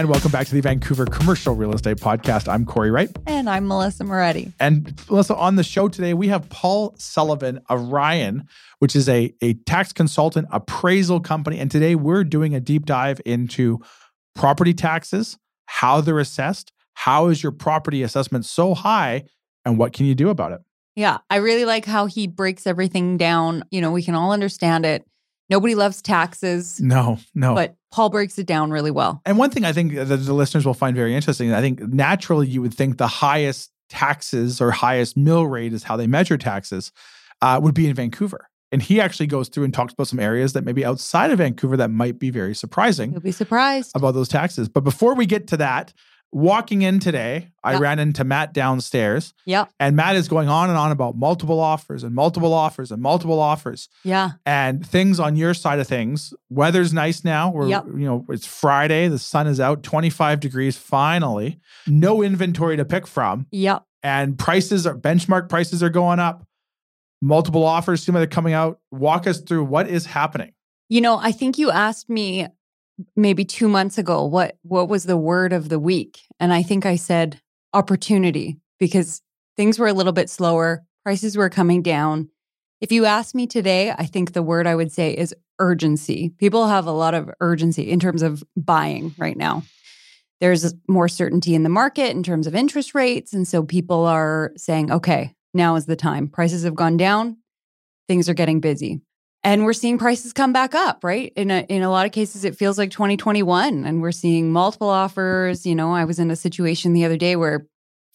And welcome back to the Vancouver Commercial Real Estate Podcast. I'm Cory Wright. And I'm Melissa Moretti. And Melissa, on the show today, we have Paul Sullivan of Ryan, which is a, a tax consultant appraisal company. And today we're doing a deep dive into property taxes, how they're assessed, how is your property assessment so high, and what can you do about it? Yeah, I really like how he breaks everything down. You know, we can all understand it. Nobody loves taxes, No, no. but Paul breaks it down really well. And one thing I think that the listeners will find very interesting, I think naturally you would think the highest taxes or highest mill rate is how they measure taxes uh, would be in Vancouver. And he actually goes through and talks about some areas that maybe outside of Vancouver that might be very surprising You'll be surprised. about those taxes. But before we get to that, walking in today, I Yep. ran into Matt downstairs, Yeah. and Matt is going on and on about multiple offers and multiple offers and multiple offers Yeah. and things on your side of things. Weather's nice now. We're Yep. you know it's Friday. The sun is out, 25 degrees finally. No inventory to pick from, Yep. and prices are benchmark prices are going up. Multiple offers seem like they're coming out. Walk us through what is happening. You know, I think you asked me maybe two months ago what what was the word of the week, and I think I said opportunity because things were a little bit slower, prices were coming down. If you ask me today, I think the word I would say is urgency. People have a lot of urgency in terms of buying right now. There's more certainty in the market in terms of interest rates, and so people are saying, "Okay, now is the time. Prices have gone down, things are getting busy." And we're seeing prices come back up right? In a, in a lot of cases it feels like 2021 and we're seeing multiple offers. You know i was in a situation the other day where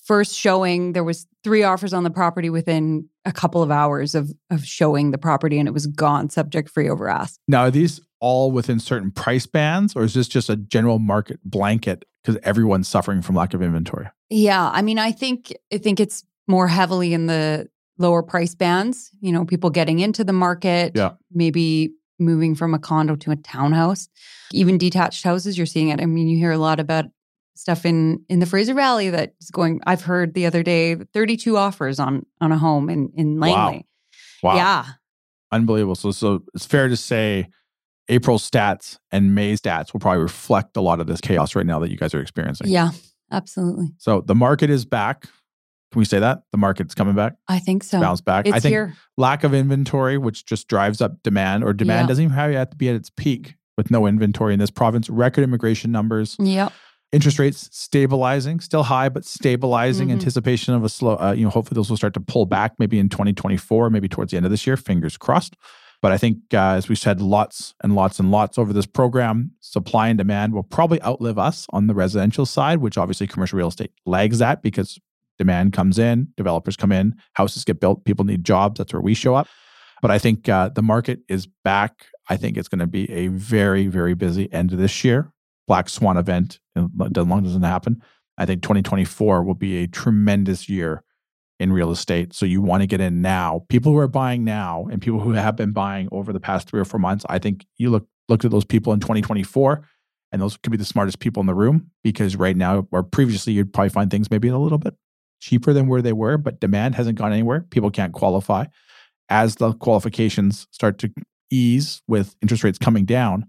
first showing there was three offers on the property within a couple of hours of of showing the property and it was gone subject free over ask. Now, are these all within certain price bands, or is this just a general market blanket because everyone's suffering from lack of inventory? yeah i mean i think i think it's more heavily in the lower price bands you know people getting into the market Yeah. maybe moving from a condo to a townhouse even detached houses you're seeing it i mean you hear a lot about stuff in in the fraser valley that is going i've heard the other day 32 offers on on a home in in Wow. langley Wow, yeah unbelievable. So, so it's fair to say April stats and May stats will probably reflect a lot of this chaos right now that you guys are experiencing. yeah absolutely So the market is back. Can we say that the market's coming back, i think so bounce back? it's I think here lack of inventory, which just drives up demand, or demand Yeah. doesn't even have to be at its peak with no inventory in this province. Record immigration numbers, yep interest rates stabilizing, still high but stabilizing. Mhm. Anticipation of a slow. Uh, you know, hopefully those will start to pull back, maybe in 2024, maybe towards the end of this year. Fingers crossed. But I think, uh, as we said, lots and lots and lots over this program, supply and demand will probably outlive us on the residential side, which obviously commercial real estate lags that because demand comes in, developers come in, houses get built, people need jobs. That's where we show up. But I think uh, the market is back. I think it's going to be a very, very busy end of this year. Black Swan event, as long doesn't happen. I think 2024 will be a tremendous year in real estate. So you want to get in now. People who are buying now and people who have been buying over the past three or four months, I think you look look at those people in 2024, and those could be the smartest people in the room because right now or previously you'd probably find things maybe a little bit cheaper than where they were, but demand hasn't gone anywhere. People can't qualify. As the qualifications start to ease with interest rates coming down,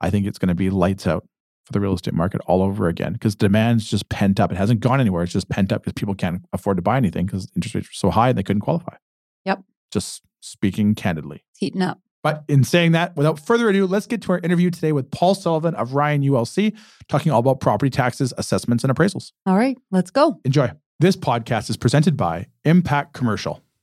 I think it's going to be lights out for the real estate market all over again because demand's just pent up. It hasn't gone anywhere. It's just pent up because people can't afford to buy anything because interest rates were so high and they couldn't qualify. Yep. Just speaking candidly. it's heating up But in saying that, without further ado, let's get to our interview today with Paul Sullivan of Ryan ULC, talking all about property taxes, assessments, and appraisals. all right let's go Enjoy. This podcast is presented by Impact Commercial.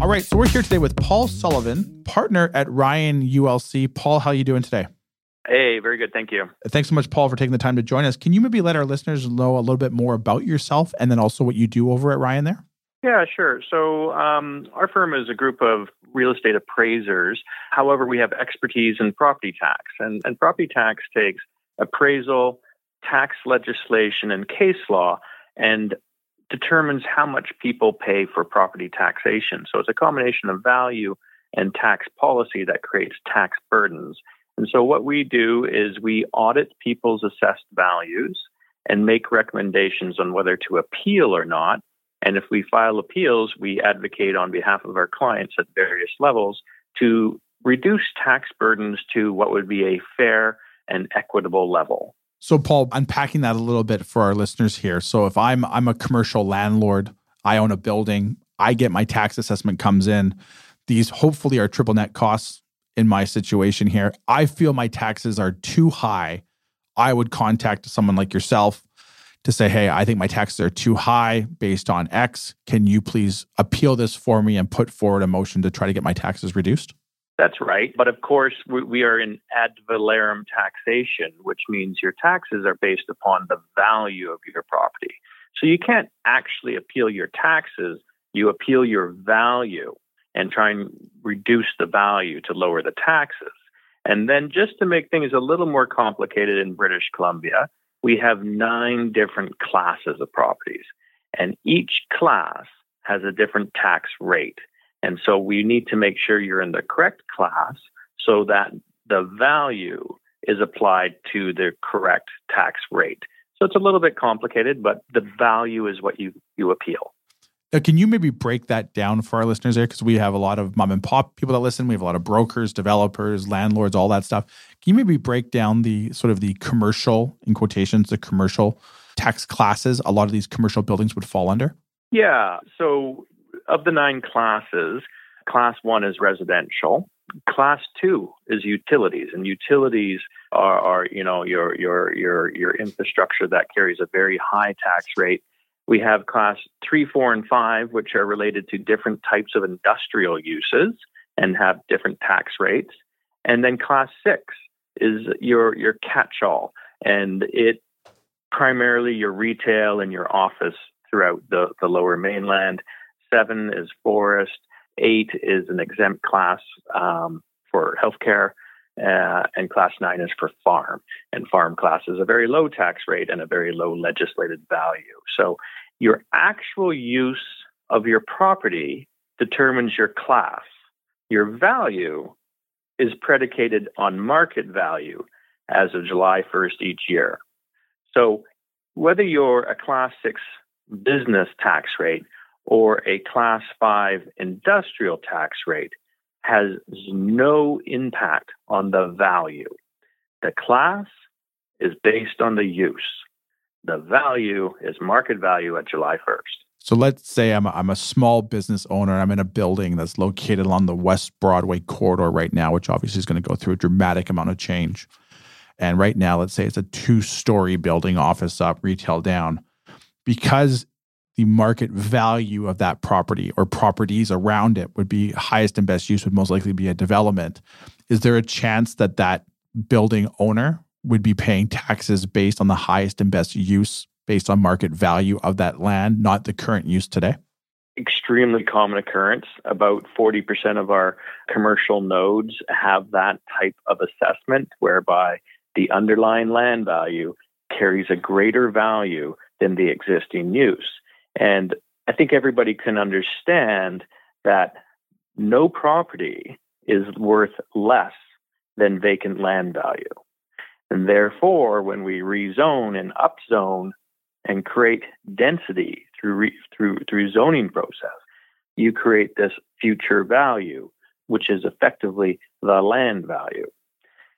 All right, so we're here today with Paul Sullivan, partner at Ryan ULC. Paul, how are you doing today? Hey, very good. Thank you. Thanks so much, Paul, for taking the time to join us. Can you maybe let our listeners know a little bit more about yourself and then also what you do over at Ryan there? Yeah, sure. So, um, our firm is a group of real estate appraisers. However, we have expertise in property tax, and, and property tax takes appraisal, tax legislation, and case law, and determines how much people pay for property taxation. So, it's a combination of value and tax policy that creates tax burdens. And so, what we do is we audit people's assessed values and make recommendations on whether to appeal or not. And if we file appeals, we advocate on behalf of our clients at various levels to reduce tax burdens to what would be a fair and equitable level. So, Paul, unpacking that a little bit for our listeners here. So, if I'm I'm a commercial landlord, I own a building, I get my tax assessment comes in. These hopefully are triple net costs in my situation here. I feel my taxes are too high. I would contact someone like yourself to say, hey, I think my taxes are too high based on X. Can you please appeal this for me and put forward a motion to try to get my taxes reduced? That's right. But of course, we, we are in ad valorem taxation, which means your taxes are based upon the value of your property. So you can't actually appeal your taxes, you appeal your value and try and reduce the value to lower the taxes. And then just to make things a little more complicated in British Columbia, we have nine different classes of properties, and each class has a different tax rate. And so we need to make sure you're in the correct class so that the value is applied to the correct tax rate. So it's a little bit complicated, but the value is what you, you appeal. Now, can you maybe break that down for our listeners there? Because we have a lot of mom and pop people that listen. We have a lot of brokers, developers, landlords, all that stuff. Can you maybe break down the sort of the commercial, in quotations, the commercial tax classes a lot of these commercial buildings would fall under? Yeah. So, of the nine classes, class one is residential. Class two is utilities, and utilities are, are you know your your your your infrastructure that carries a very high tax rate we have class three, four, and five, which are related to different types of industrial uses and have different tax rates. And then class six is your your catch-all, and it primarily your retail and your office throughout the, the lower mainland. Seven is forest. Eight is an exempt class um, for healthcare. Uh, and class nine is for farm. And farm class is a very low tax rate and a very low legislated value. So your actual use of your property determines your class. Your value is predicated on market value as of July 1st each year. So whether you're a class six business tax rate or a class five industrial tax rate, has no impact on the value. The class is based on the use. The value is market value at July 1st. So let's say I'm a, I'm a small business owner. I'm in a building that's located along the West Broadway corridor right now, which obviously is going to go through a dramatic amount of change. And right now, let's say it's a two story building, office up, retail down. Because the market value of that property or properties around it would be highest and best use would most likely be a development. Is there a chance that that building owner would be paying taxes based on the highest and best use based on market value of that land, not the current use today? Extremely common occurrence. About 40% of our commercial nodes have that type of assessment whereby the underlying land value carries a greater value than the existing use. And I think everybody can understand that no property is worth less than vacant land value. And therefore, when we rezone and upzone and create density through re, through through zoning process, you create this future value, which is effectively the land value.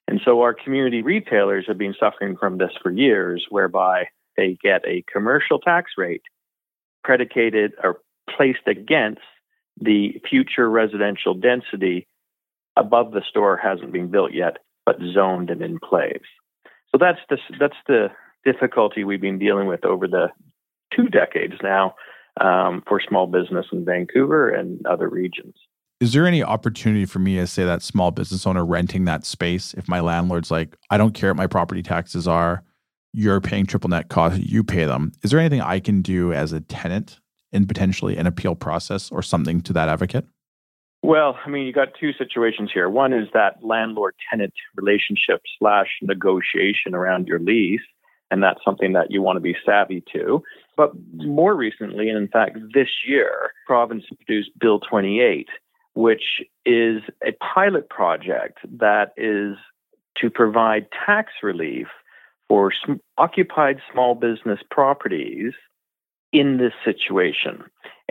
And so our community retailers have been suffering from this for years, whereby they get a commercial tax rate predicated or placed against the future residential density above the store hasn't been built yet, but zoned and in place. So that's the, that's the difficulty we've been dealing with over the two decades now um, for small business in Vancouver and other regions. Is there any opportunity for me as say that small business owner renting that space if my landlord's like, I don't care what my property taxes are, you're paying triple net cost, you pay them. Is there anything I can do as a tenant in potentially an appeal process or something to that advocate? Well, I mean, you got two situations here. One is that landlord tenant relationship slash negotiation around your lease, and that's something that you want to be savvy to. But more recently, and in fact this year, province produced Bill 28, which is a pilot project that is to provide tax relief for sm- occupied small business properties in this situation.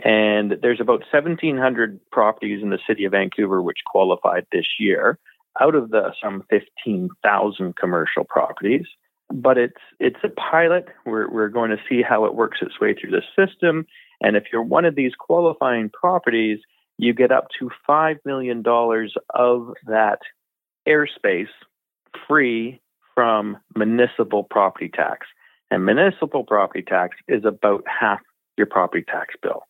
And there's about 1,700 properties in the city of Vancouver which qualified this year out of the some 15,000 commercial properties. But it's it's a pilot. We're we're going to see how it works its way through the system. And if you're one of these qualifying properties, you get up to five million dollars of that airspace free from municipal property tax. And municipal property tax is about half your property tax bill.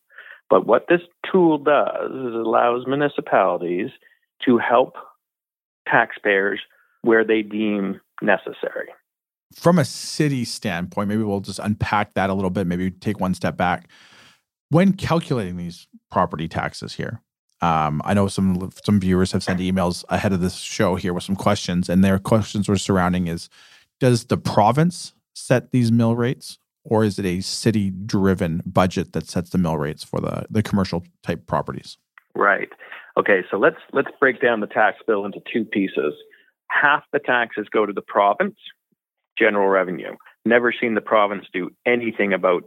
But what this tool does is it allows municipalities to help taxpayers where they deem necessary. From a city standpoint, maybe we'll just unpack that a little bit, maybe take one step back. When calculating these property taxes here, um, I know some some viewers have sent emails ahead of this show here with some questions, and their questions were surrounding is: Does the province set these mill rates, or is it a city driven budget that sets the mill rates for the the commercial type properties? Right. Okay. So let's let's break down the tax bill into two pieces. Half the taxes go to the province, general revenue. Never seen the province do anything about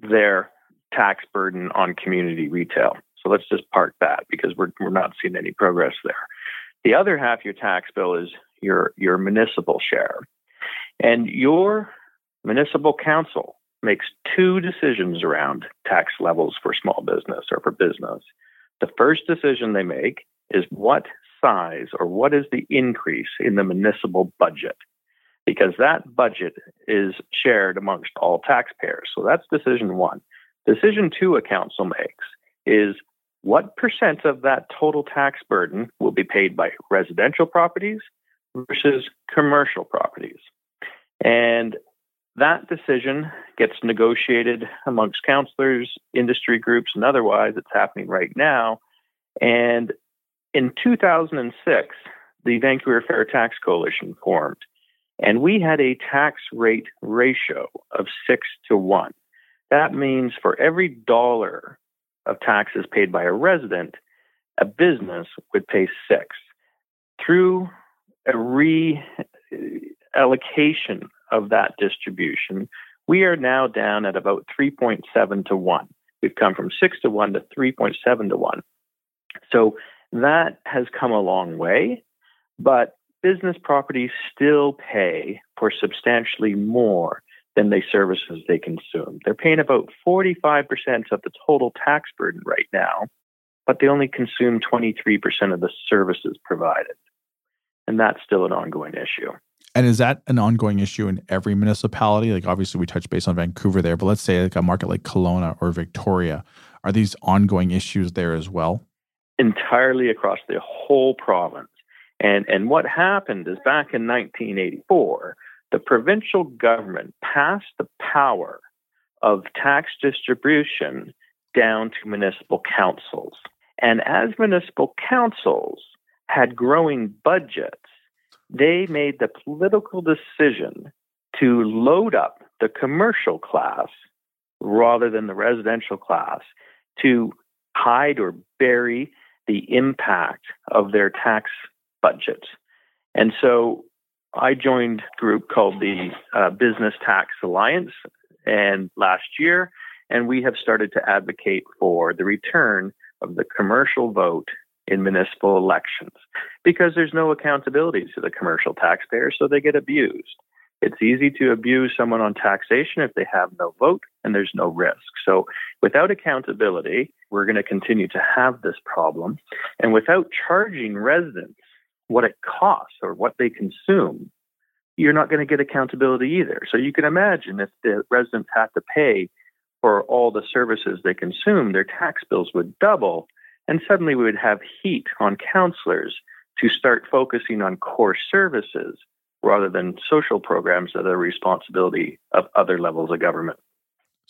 their tax burden on community retail. So let's just park that because we're, we're not seeing any progress there. The other half of your tax bill is your, your municipal share. And your municipal council makes two decisions around tax levels for small business or for business. The first decision they make is what size or what is the increase in the municipal budget because that budget is shared amongst all taxpayers. So that's decision one. Decision two a council makes is what percent of that total tax burden will be paid by residential properties versus commercial properties? And that decision gets negotiated amongst counselors, industry groups, and otherwise. It's happening right now. And in 2006, the Vancouver Fair Tax Coalition formed, and we had a tax rate ratio of six to one. That means for every dollar of taxes paid by a resident, a business would pay six. Through a reallocation of that distribution, we are now down at about 3.7 to 1. We've come from 6 to 1 to 3.7 to 1. So that has come a long way, but business properties still pay for substantially more than the services they consume. They're paying about 45% of the total tax burden right now, but they only consume 23% of the services provided. And that's still an ongoing issue. And is that an ongoing issue in every municipality? Like obviously we touch base on Vancouver there, but let's say like a market like Kelowna or Victoria, are these ongoing issues there as well? Entirely across the whole province. And and what happened is back in 1984, the provincial government passed the power of tax distribution down to municipal councils. And as municipal councils had growing budgets, they made the political decision to load up the commercial class rather than the residential class to hide or bury the impact of their tax budget. And so I joined a group called the uh, Business Tax Alliance and last year, and we have started to advocate for the return of the commercial vote in municipal elections because there's no accountability to the commercial taxpayers, so they get abused. It's easy to abuse someone on taxation if they have no vote and there's no risk. So, without accountability, we're going to continue to have this problem. And without charging residents what it costs or what they consume, you're not going to get accountability either. So, you can imagine if the residents had to pay for all the services they consume, their tax bills would double. And suddenly we would have heat on councillors to start focusing on core services rather than social programs that are the responsibility of other levels of government.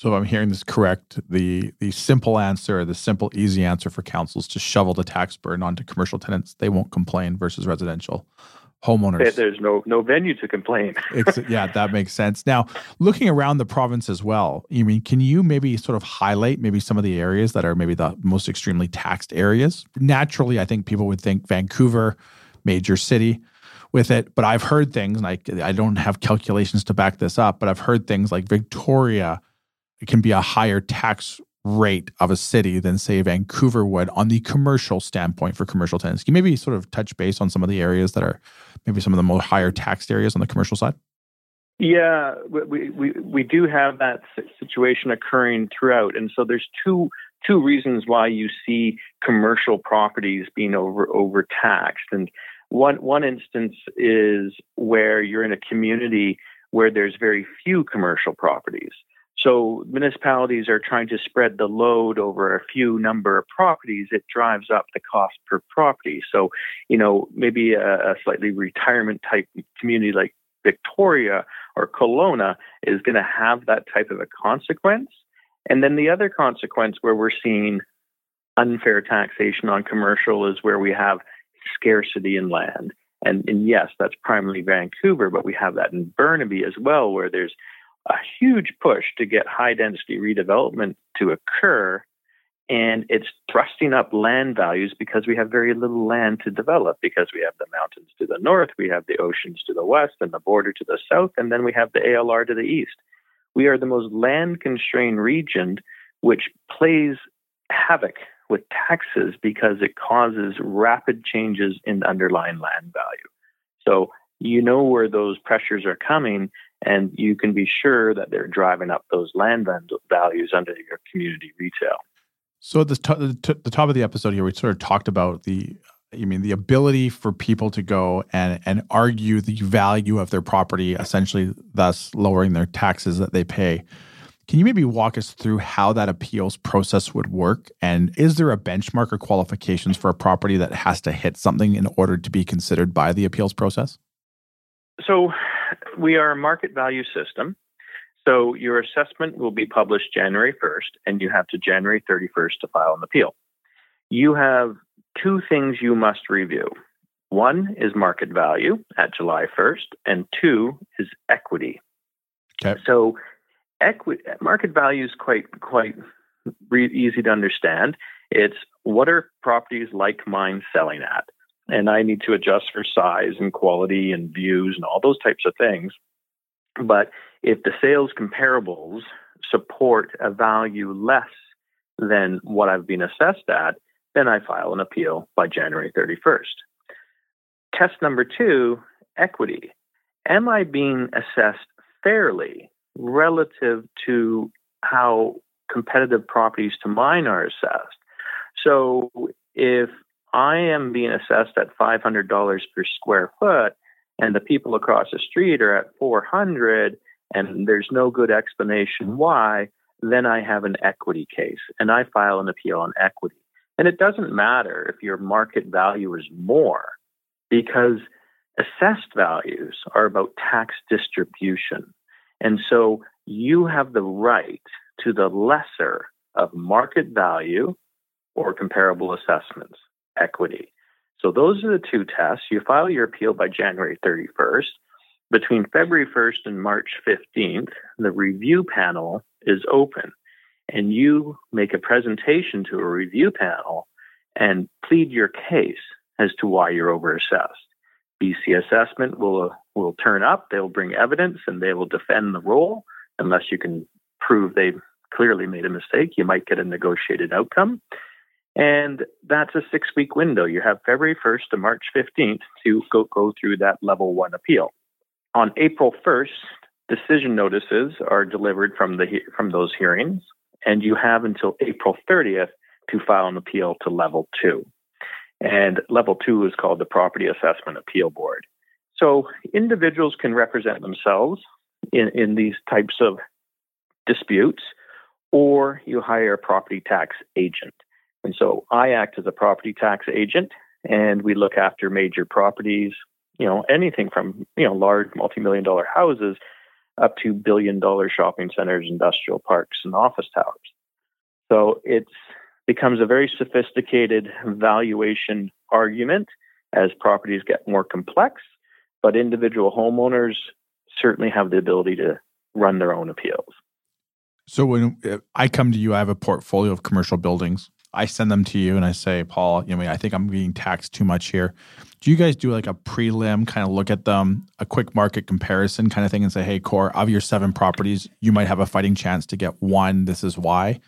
So if I'm hearing this correct, the the simple answer, the simple easy answer for councils to shovel the tax burden onto commercial tenants, they won't complain versus residential homeowners. There's no no venue to complain. yeah, that makes sense. Now, looking around the province as well, you mean can you maybe sort of highlight maybe some of the areas that are maybe the most extremely taxed areas? Naturally, I think people would think Vancouver, major city with it. But I've heard things, and I, I don't have calculations to back this up, but I've heard things like Victoria it can be a higher tax rate of a city than, say, Vancouver would on the commercial standpoint for commercial tenants. Can you maybe sort of touch base on some of the areas that are maybe some of the more higher taxed areas on the commercial side? Yeah, we, we, we do have that situation occurring throughout. And so there's two two reasons why you see commercial properties being over overtaxed. And one one instance is where you're in a community where there's very few commercial properties. So municipalities are trying to spread the load over a few number of properties. It drives up the cost per property. So, you know, maybe a, a slightly retirement type community like Victoria or Kelowna is going to have that type of a consequence. And then the other consequence where we're seeing unfair taxation on commercial is where we have scarcity in land. And, and yes, that's primarily Vancouver, but we have that in Burnaby as well, where there's a huge push to get high density redevelopment to occur. And it's thrusting up land values because we have very little land to develop because we have the mountains to the north, we have the oceans to the west, and the border to the south, and then we have the ALR to the east. We are the most land constrained region, which plays havoc with taxes because it causes rapid changes in the underlying land value. So you know where those pressures are coming, and you can be sure that they're driving up those land values under your community retail. So at the, t- the top of the episode here, we sort of talked about the you mean the ability for people to go and and argue the value of their property, essentially, thus lowering their taxes that they pay. Can you maybe walk us through how that appeals process would work? And is there a benchmark or qualifications for a property that has to hit something in order to be considered by the appeals process? So, we are a market value system. So, your assessment will be published January 1st, and you have to January 31st to file an appeal. You have two things you must review. One is market value at July 1st, and two is equity. Okay. So, equity market value is quite quite re- easy to understand. It's what are properties like mine selling at, and I need to adjust for size and quality and views and all those types of things. But if the sales comparables support a value less than what I've been assessed at, then I file an appeal by January 31st. Test number two equity. Am I being assessed fairly relative to how competitive properties to mine are assessed. So if I am being assessed at $500 per square foot and the people across the street are at 400 and there's no good explanation why, then I have an equity case and I file an appeal on equity. And it doesn't matter if your market value is more because assessed values are about tax distribution. And so you have the right to the lesser of market value or comparable assessments, equity. So those are the two tests. You file your appeal by January 31st. Between February 1st and March 15th, the review panel is open and you make a presentation to a review panel and plead your case as to why you're overassessed BC assessment will will turn up. They'll bring evidence and they will defend the role unless you can prove they clearly made a mistake. You might get a negotiated outcome. And that's a six week window. You have February 1st to March 15th to go, go through that level one appeal. On April 1st, decision notices are delivered from the from those hearings, and you have until April 30th to file an appeal to level two. And level two is called the Property Assessment Appeal Board. So individuals can represent themselves in, in these types of disputes, or you hire a property tax agent. And so I act as a property tax agent, and we look after major properties, you know, anything from, you know, large multi-million dollar houses up to billion dollar shopping centers, industrial parks, and office towers. So it becomes a very sophisticated valuation argument as properties get more complex, but individual homeowners certainly have the ability to run their own appeals. So when uh, I come to you, I have a portfolio of commercial buildings. I send them to you and I say, Paul, you know, I think I'm being taxed too much here. Do you guys do like a prelim kind of look at them, a quick market comparison kind of thing, and say, hey, core of your seven properties, you might have a fighting chance to get one. This is why,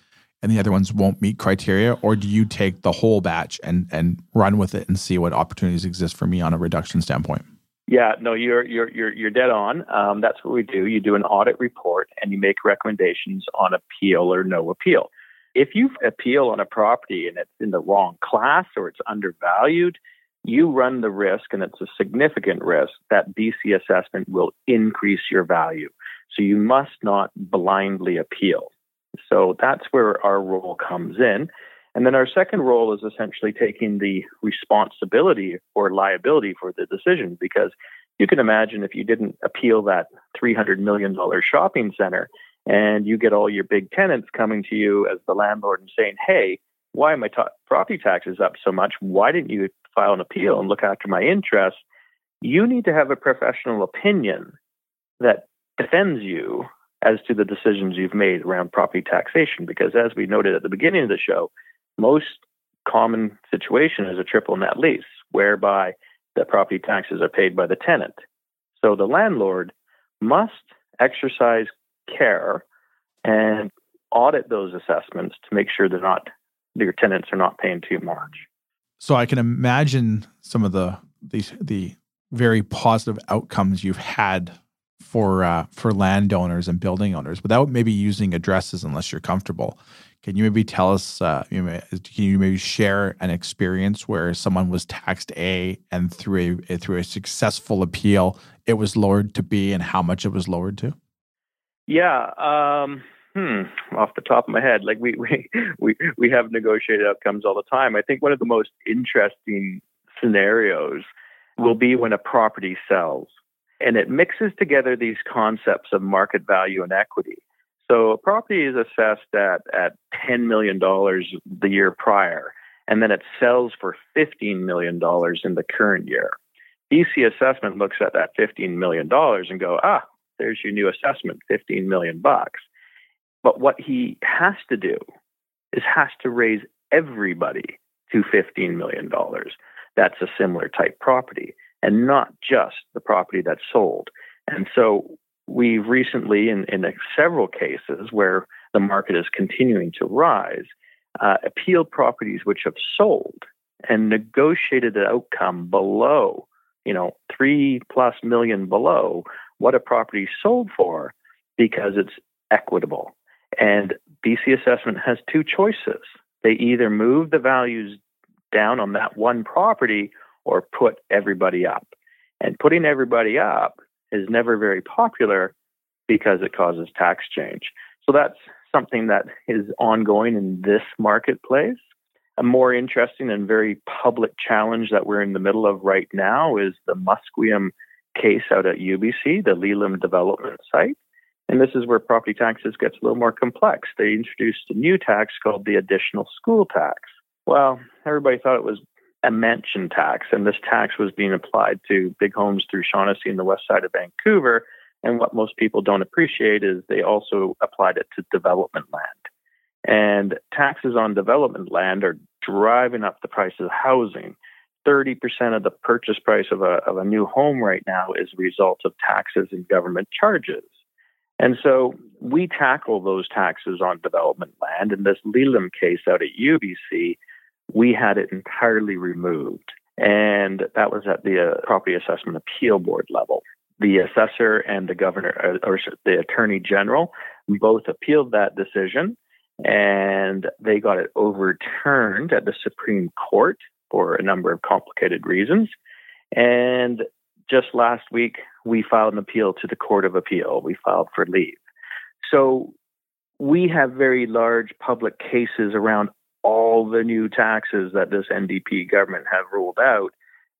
and the other ones won't meet criteria. Or do you take the whole batch and and run with it and see what opportunities exist for me on a reduction standpoint? Yeah, no, you're you're you're you're dead on. Um, that's what we do. You do an audit report and you make recommendations on appeal or no appeal. If you appeal on a property and it's in the wrong class or it's undervalued, you run the risk, and it's a significant risk, that BC assessment will increase your value. So you must not blindly appeal. So that's where our role comes in. And then our second role is essentially taking the responsibility or liability for the decision because you can imagine if you didn't appeal that $300 million shopping center and you get all your big tenants coming to you as the landlord and saying, hey, why are my t- property taxes up so much? Why didn't you file an appeal and look after my interests? You need to have a professional opinion that defends you as to the decisions you've made around property taxation. Because as we noted at the beginning of the show, most common situation is a triple net lease, whereby the property taxes are paid by the tenant. So the landlord must exercise care and audit those assessments to make sure they're not your tenants are not paying too much. So I can imagine some of the these the very positive outcomes you've had for uh, for landowners and building owners without maybe using addresses unless you're comfortable. Can you maybe tell us? Uh, you know, can you maybe share an experience where someone was taxed A and through a through a successful appeal, it was lowered to B, and how much it was lowered to? Yeah. Um, hmm. Off the top of my head, like we we we we have negotiated outcomes all the time. I think one of the most interesting scenarios will be when a property sells, and it mixes together these concepts of market value and equity. So a property is assessed at at ten million dollars the year prior, and then it sells for fifteen million dollars in the current year. BC assessment looks at that fifteen million dollars and go, ah, there's your new assessment, 15 million bucks. But what he has to do is has to raise everybody to $15 million. That's a similar type property and not just the property that's sold. And so we've recently, in, in several cases where the market is continuing to rise, uh, appealed properties which have sold and negotiated an outcome below, you know, three plus million below what a property sold for because it's equitable. And BC assessment has two choices. They either move the values down on that one property or put everybody up. And putting everybody up is never very popular because it causes tax change. So that's something that is ongoing in this marketplace. A more interesting and very public challenge that we're in the middle of right now is the Musqueam case out at UBC, the Lelem development site. And this is where property taxes gets a little more complex. They introduced a new tax called the additional school tax. Well, everybody thought it was a mansion tax, and this tax was being applied to big homes through Shaughnessy and the west side of Vancouver. And what most people don't appreciate is they also applied it to development land. And taxes on development land are driving up the price of housing. 30% of the purchase price of a, of a new home right now is a result of taxes and government charges. And so we tackle those taxes on development land. In this Lelem case out at UBC, we had it entirely removed. And that was at the uh, Property Assessment Appeal Board level. The assessor and the governor, uh, or the attorney general, both appealed that decision and they got it overturned at the Supreme Court for a number of complicated reasons. And just last week, we filed an appeal to the Court of Appeal. We filed for leave. So we have very large public cases around all the new taxes that this NDP government have ruled out.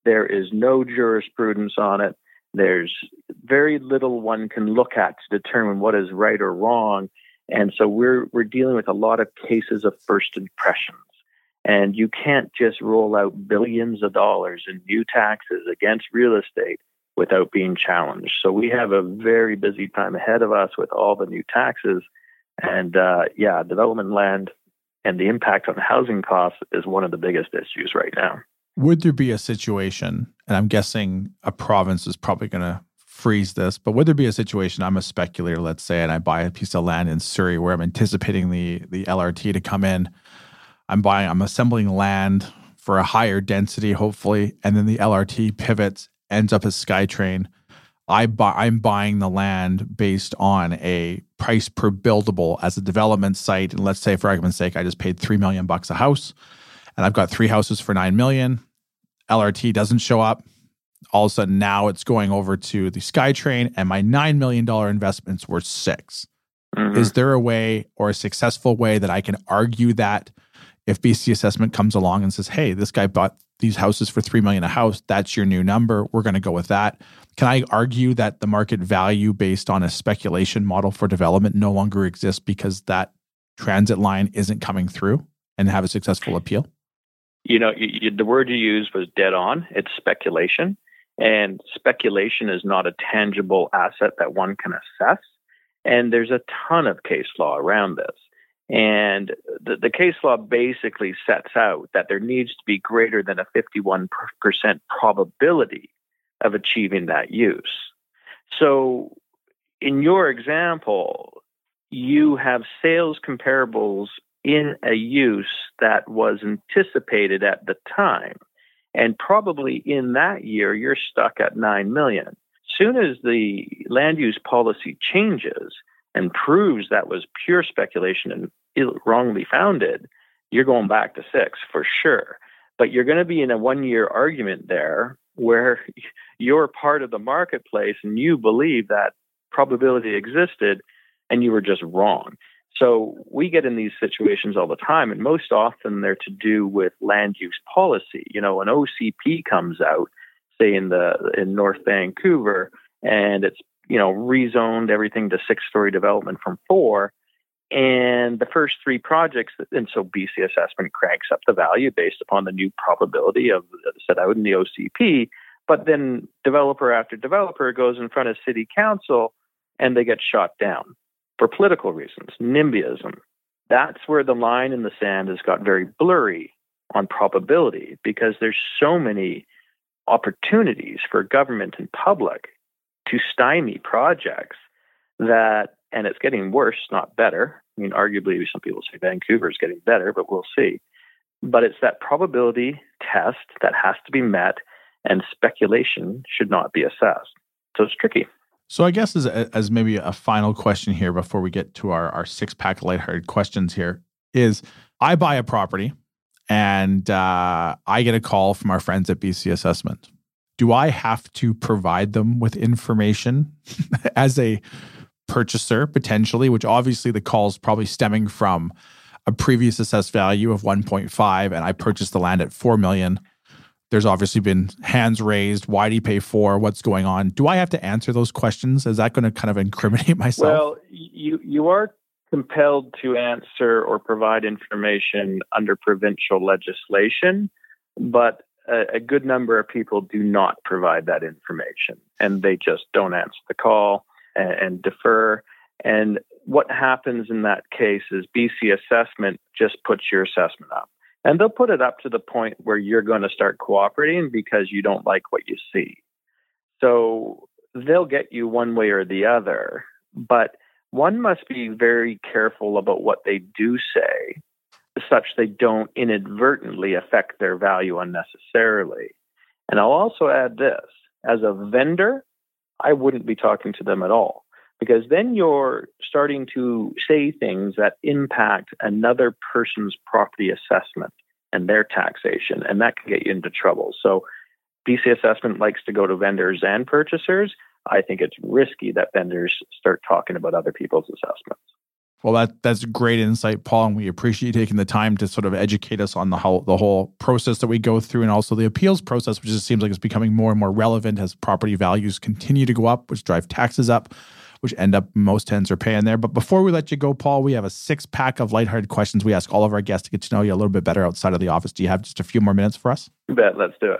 There is no jurisprudence on it. There's very little one can look at to determine what is right or wrong. And so we're we're dealing with a lot of cases of first impressions. And you can't just roll out billions of dollars in new taxes against real estate without being challenged. So we have a very busy time ahead of us with all the new taxes. And uh, yeah, development land and the impact on housing costs is one of the biggest issues right now. Would there be a situation, and I'm guessing a province is probably going to freeze this, but would there be a situation? I'm a speculator, let's say, and I buy a piece of land in Surrey where I'm anticipating the the LRT to come in. I'm buying, I'm assembling land for a higher density, hopefully, and then the LRT pivots ends up as SkyTrain. I buy, I'm buying the land based on a price per buildable as a development site. And let's say, for argument's sake, I just paid three million bucks a house, and I've got three houses for nine million. LRT doesn't show up. All of a sudden, now it's going over to the SkyTrain, and my nine million dollar investment's worth 6 mm-hmm. Is there a way or a successful way that I can argue that if BC Assessment comes along and says, "Hey, this guy bought these houses for 3 million a house, that's your new number. We're going to go with that." Can I argue that the market value based on a speculation model for development no longer exists because that transit line isn't coming through and have a successful appeal? You know, you, you, the word you used was dead on. It's speculation. And speculation is not a tangible asset that one can assess. And there's a ton of case law around this. And the, the case law basically sets out that there needs to be greater than a 51% probability of achieving that use. So, in your example, you have sales comparables in a use that was anticipated at the time. And probably in that year, you're stuck at 9 million. Soon as the land use policy changes, and proves that was pure speculation and Ill, wrongly founded, you're going back to six for sure. But you're going to be in a one year argument there where you're part of the marketplace and you believe that probability existed and you were just wrong. So we get in these situations all the time, and most often they're to do with land use policy. You know, an OCP comes out, say in the in North Vancouver, and it's you know, rezoned everything to six story development from four. And the first three projects, and so BC assessment cranks up the value based upon the new probability of uh, set out in the OCP. But then developer after developer goes in front of city council and they get shot down for political reasons, NIMBYism. That's where the line in the sand has got very blurry on probability because there's so many opportunities for government and public to stymie projects that, and it's getting worse, not better. I mean, arguably, some people say Vancouver is getting better, but we'll see. But it's that probability test that has to be met, and speculation should not be assessed. So it's tricky. So I guess as, as maybe a final question here before we get to our, our six pack lighthearted questions here is I buy a property and uh, I get a call from our friends at BC Assessment do I have to provide them with information as a purchaser potentially, which obviously the call is probably stemming from a previous assessed value of 1.5 and I purchased the land at 4 million. There's obviously been hands raised. Why do you pay four? What's going on? Do I have to answer those questions? Is that going to kind of incriminate myself? Well, you you are compelled to answer or provide information under provincial legislation, but a, a, good number of people do not provide that information and they just don't answer the call and, and defer. And what happens in that case is BC assessment just puts your assessment up. And they'll put it up to the point where you're going to start cooperating because you don't like what you see. So they'll get you one way or the other. But one must be very careful about what they do say, such they don't inadvertently affect their value unnecessarily. And I'll also add this as a vendor, I wouldn't be talking to them at all because then you're starting to say things that impact another person's property assessment and their taxation, and that can get you into trouble. So, BC Assessment likes to go to vendors and purchasers. I think it's risky that vendors start talking about other people's assessments. Well, that that's great insight, Paul, and we appreciate you taking the time to sort of educate us on the whole the whole process that we go through, and also the appeals process, which just seems like it's becoming more and more relevant as property values continue to go up, which drive taxes up, which end up most tenants are paying there. But before we let you go, Paul, we have a six pack of lighthearted questions we ask all of our guests to get to know you a little bit better outside of the office. Do you have just a few more minutes for us? You bet. Let's do it.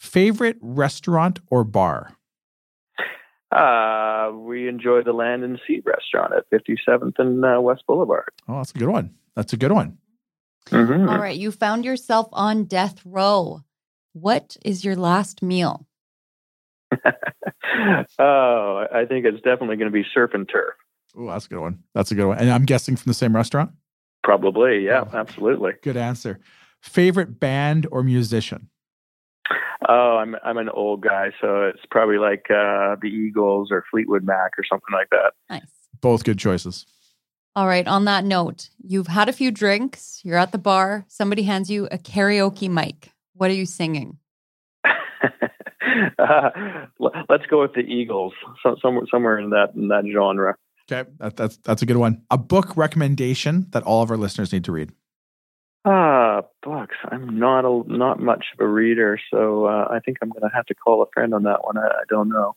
Favorite restaurant or bar? Uh, we enjoy the Land and Sea restaurant at 57th and uh, West Boulevard. Oh, that's a good one. That's a good one. Mm-hmm. All right. You found yourself on death row. What is your last meal? oh, I think it's definitely going to be surf and turf. Oh, that's a good one. That's a good one. And I'm guessing from the same restaurant? Probably. Yeah, oh, absolutely. Good answer. Favorite band or musician? Oh, I'm I'm an old guy, so it's probably like uh, the Eagles or Fleetwood Mac or something like that. Nice. Both good choices. All right. On that note, you've had a few drinks. You're at the bar. Somebody hands you a karaoke mic. What are you singing? uh, let's go with the Eagles. So, somewhere somewhere in that in that genre. Okay, that, that's that's a good one. A book recommendation that all of our listeners need to read. Ah, books. I'm not a not much of a reader, so uh, I think I'm going to have to call a friend on that one. I, I don't know.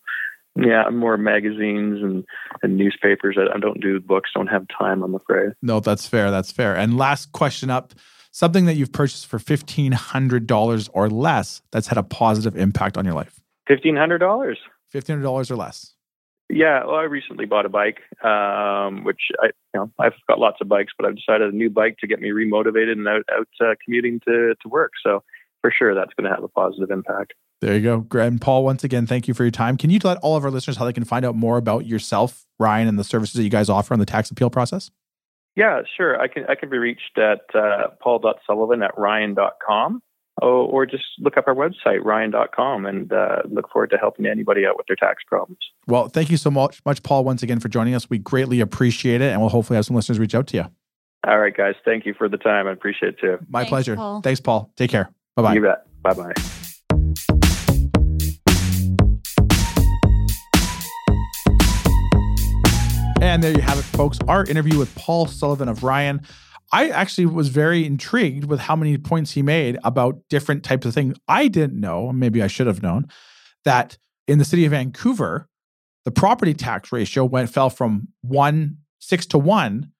Yeah, I'm more magazines and, and newspapers. I, I don't do books. Don't have time. I'm afraid. No, that's fair. That's fair. And last question up: something that you've purchased for fifteen hundred dollars or less that's had a positive impact on your life. Fifteen hundred dollars. Fifteen hundred dollars or less. Yeah, well, I recently bought a bike, um, which I, you know, I've got lots of bikes, but I've decided a new bike to get me remotivated and out, out uh, commuting to, to work. So for sure, that's going to have a positive impact. There you go. And Paul, once again, thank you for your time. Can you let all of our listeners how they can find out more about yourself, Ryan, and the services that you guys offer on the tax appeal process? Yeah, sure. I can I can be reached at uh, paul.sullivan at ryan.com. Oh, or just look up our website, ryan.com, and uh, look forward to helping anybody out with their tax problems. Well, thank you so much, much, Paul, once again for joining us. We greatly appreciate it, and we'll hopefully have some listeners reach out to you. All right, guys. Thank you for the time. I appreciate it too. My Thanks, pleasure. Paul. Thanks, Paul. Take care. Bye bye. You bet. Bye bye. And there you have it, folks. Our interview with Paul Sullivan of Ryan. I actually was very intrigued with how many points he made about different types of things. I didn't know, maybe I should have known, that in the city of Vancouver, the property tax ratio went fell from one six to one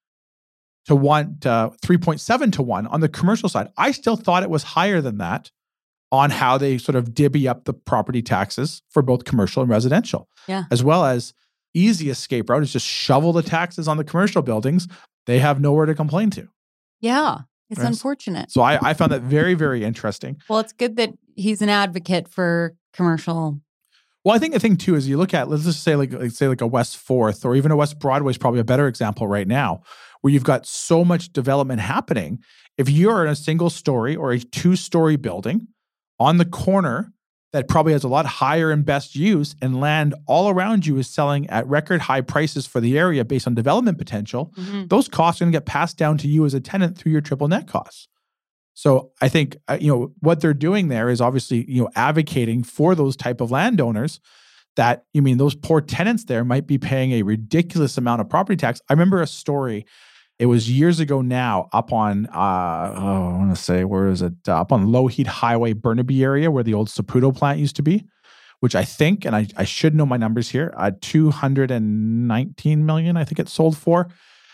to one to three point seven to one on the commercial side. I still thought it was higher than that on how they sort of divvy up the property taxes for both commercial and residential. Yeah. As well as easy escape route is just shovel the taxes on the commercial buildings. They have nowhere to complain to. Yeah. It's right? unfortunate. So I, I found that very, very interesting. Well, it's good that he's an advocate for commercial. Well, I think the thing too is you look at let's just say like, like say like a West Fourth or even a West Broadway is probably a better example right now, where you've got so much development happening. If you're in a single story or a two story building on the corner that probably has a lot higher and best use and land all around you is selling at record high prices for the area based on development potential, mm-hmm. those costs are going to get passed down to you as a tenant through your triple net costs. So I think uh, you know what they're doing there is obviously you know advocating for those type of landowners that you mean those poor tenants there might be paying a ridiculous amount of property tax. I remember a story It was years ago now, up on uh, oh, I want to say where is it? Uh, up on Lougheed Highway, Burnaby area, where the old Saputo plant used to be, which I think, and I, I should know my numbers here, uh, 219 million. I think it sold for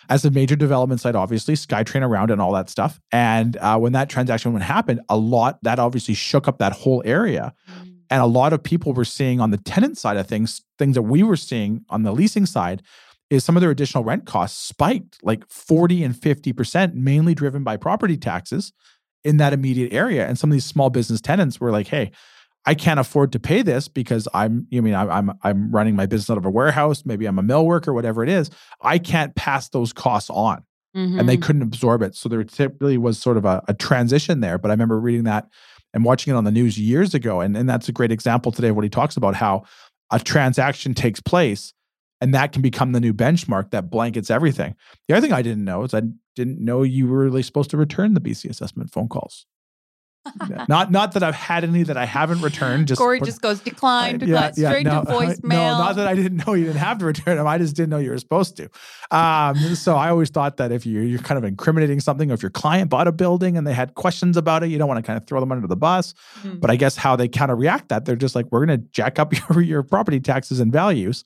as a major development site, obviously, SkyTrain around and all that stuff. And uh, when that transaction happened, a lot that obviously shook up that whole area. Mm. And a lot of people were seeing on the tenant side of things, things that we were seeing on the leasing side, is some of their additional rent costs spiked like 40 and 50%, mainly driven by property taxes in that immediate area. And some of these small business tenants were like, hey, I can't afford to pay this because I'm, you mean I'm I'm running my business out of a warehouse, maybe I'm a mill worker, whatever it is. I can't pass those costs on. Mm-hmm. And they mm-hmm. couldn't absorb it. So there really was sort of a, a transition there. But I remember reading that and watching it on the news years ago. And, and that's a great example today of what he talks about how a transaction takes place and that can become the new benchmark that blankets everything. The other thing I didn't know is I didn't know you were really supposed to return the BC assessment phone calls. not not that I've had any that I haven't returned. Just Cory just goes declined, yeah, yeah, straight no, to voicemail. No, not that I didn't know you didn't have to return them. I just didn't know you were supposed to. Um, so I always thought that if you're you're kind of incriminating something, or if your client bought a building and they had questions about it, you don't want to kind of throw them under the bus. Mm. But I guess how they kind of react that they're just like, we're going to jack up your your property taxes and values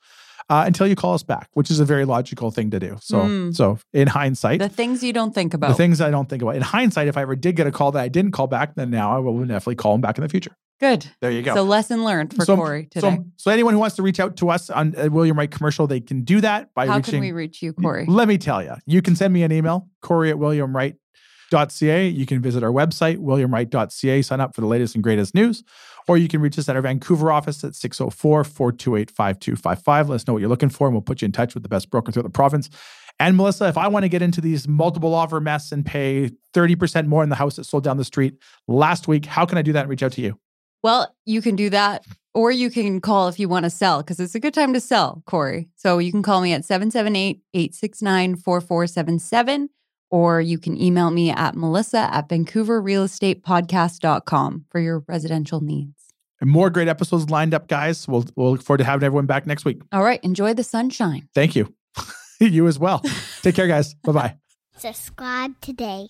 uh, until you call us back, which is a very logical thing to do. So, mm. so in hindsight, the things you don't think about, the things I don't think about. In hindsight, if I ever did get a call that I didn't call back, then now I will definitely call them back in the future. Good. There you go. So lesson learned for so, Cory today. So, so anyone who wants to reach out to us on uh, William Wright Commercial, they can do that by How reaching. can we reach you, Cory? Let me tell you. You can send me an email, Cory at williamwright.ca. You can visit our website, williamwright.ca, sign up for the latest and greatest news. Or you can reach us at our Vancouver office at 604 428 5255. Let us know what you're looking for, and we'll put you in touch with the best broker throughout the province. And Melissa, if I want to get into these multiple offer mess and pay 30% more in the house that sold down the street last week, how can I do that and reach out to you? Well, you can do that, or you can call if you want to sell, because it's a good time to sell, Cory. So you can call me at 778 869 4477 or you can email me at melissa at vancouverrealestatepodcast.com for your residential needs. And more great episodes lined up, guys. We'll, we'll look forward to having everyone back next week. All right. Enjoy the sunshine. Thank you. you as well. Take care, guys. Bye bye. Subscribe today.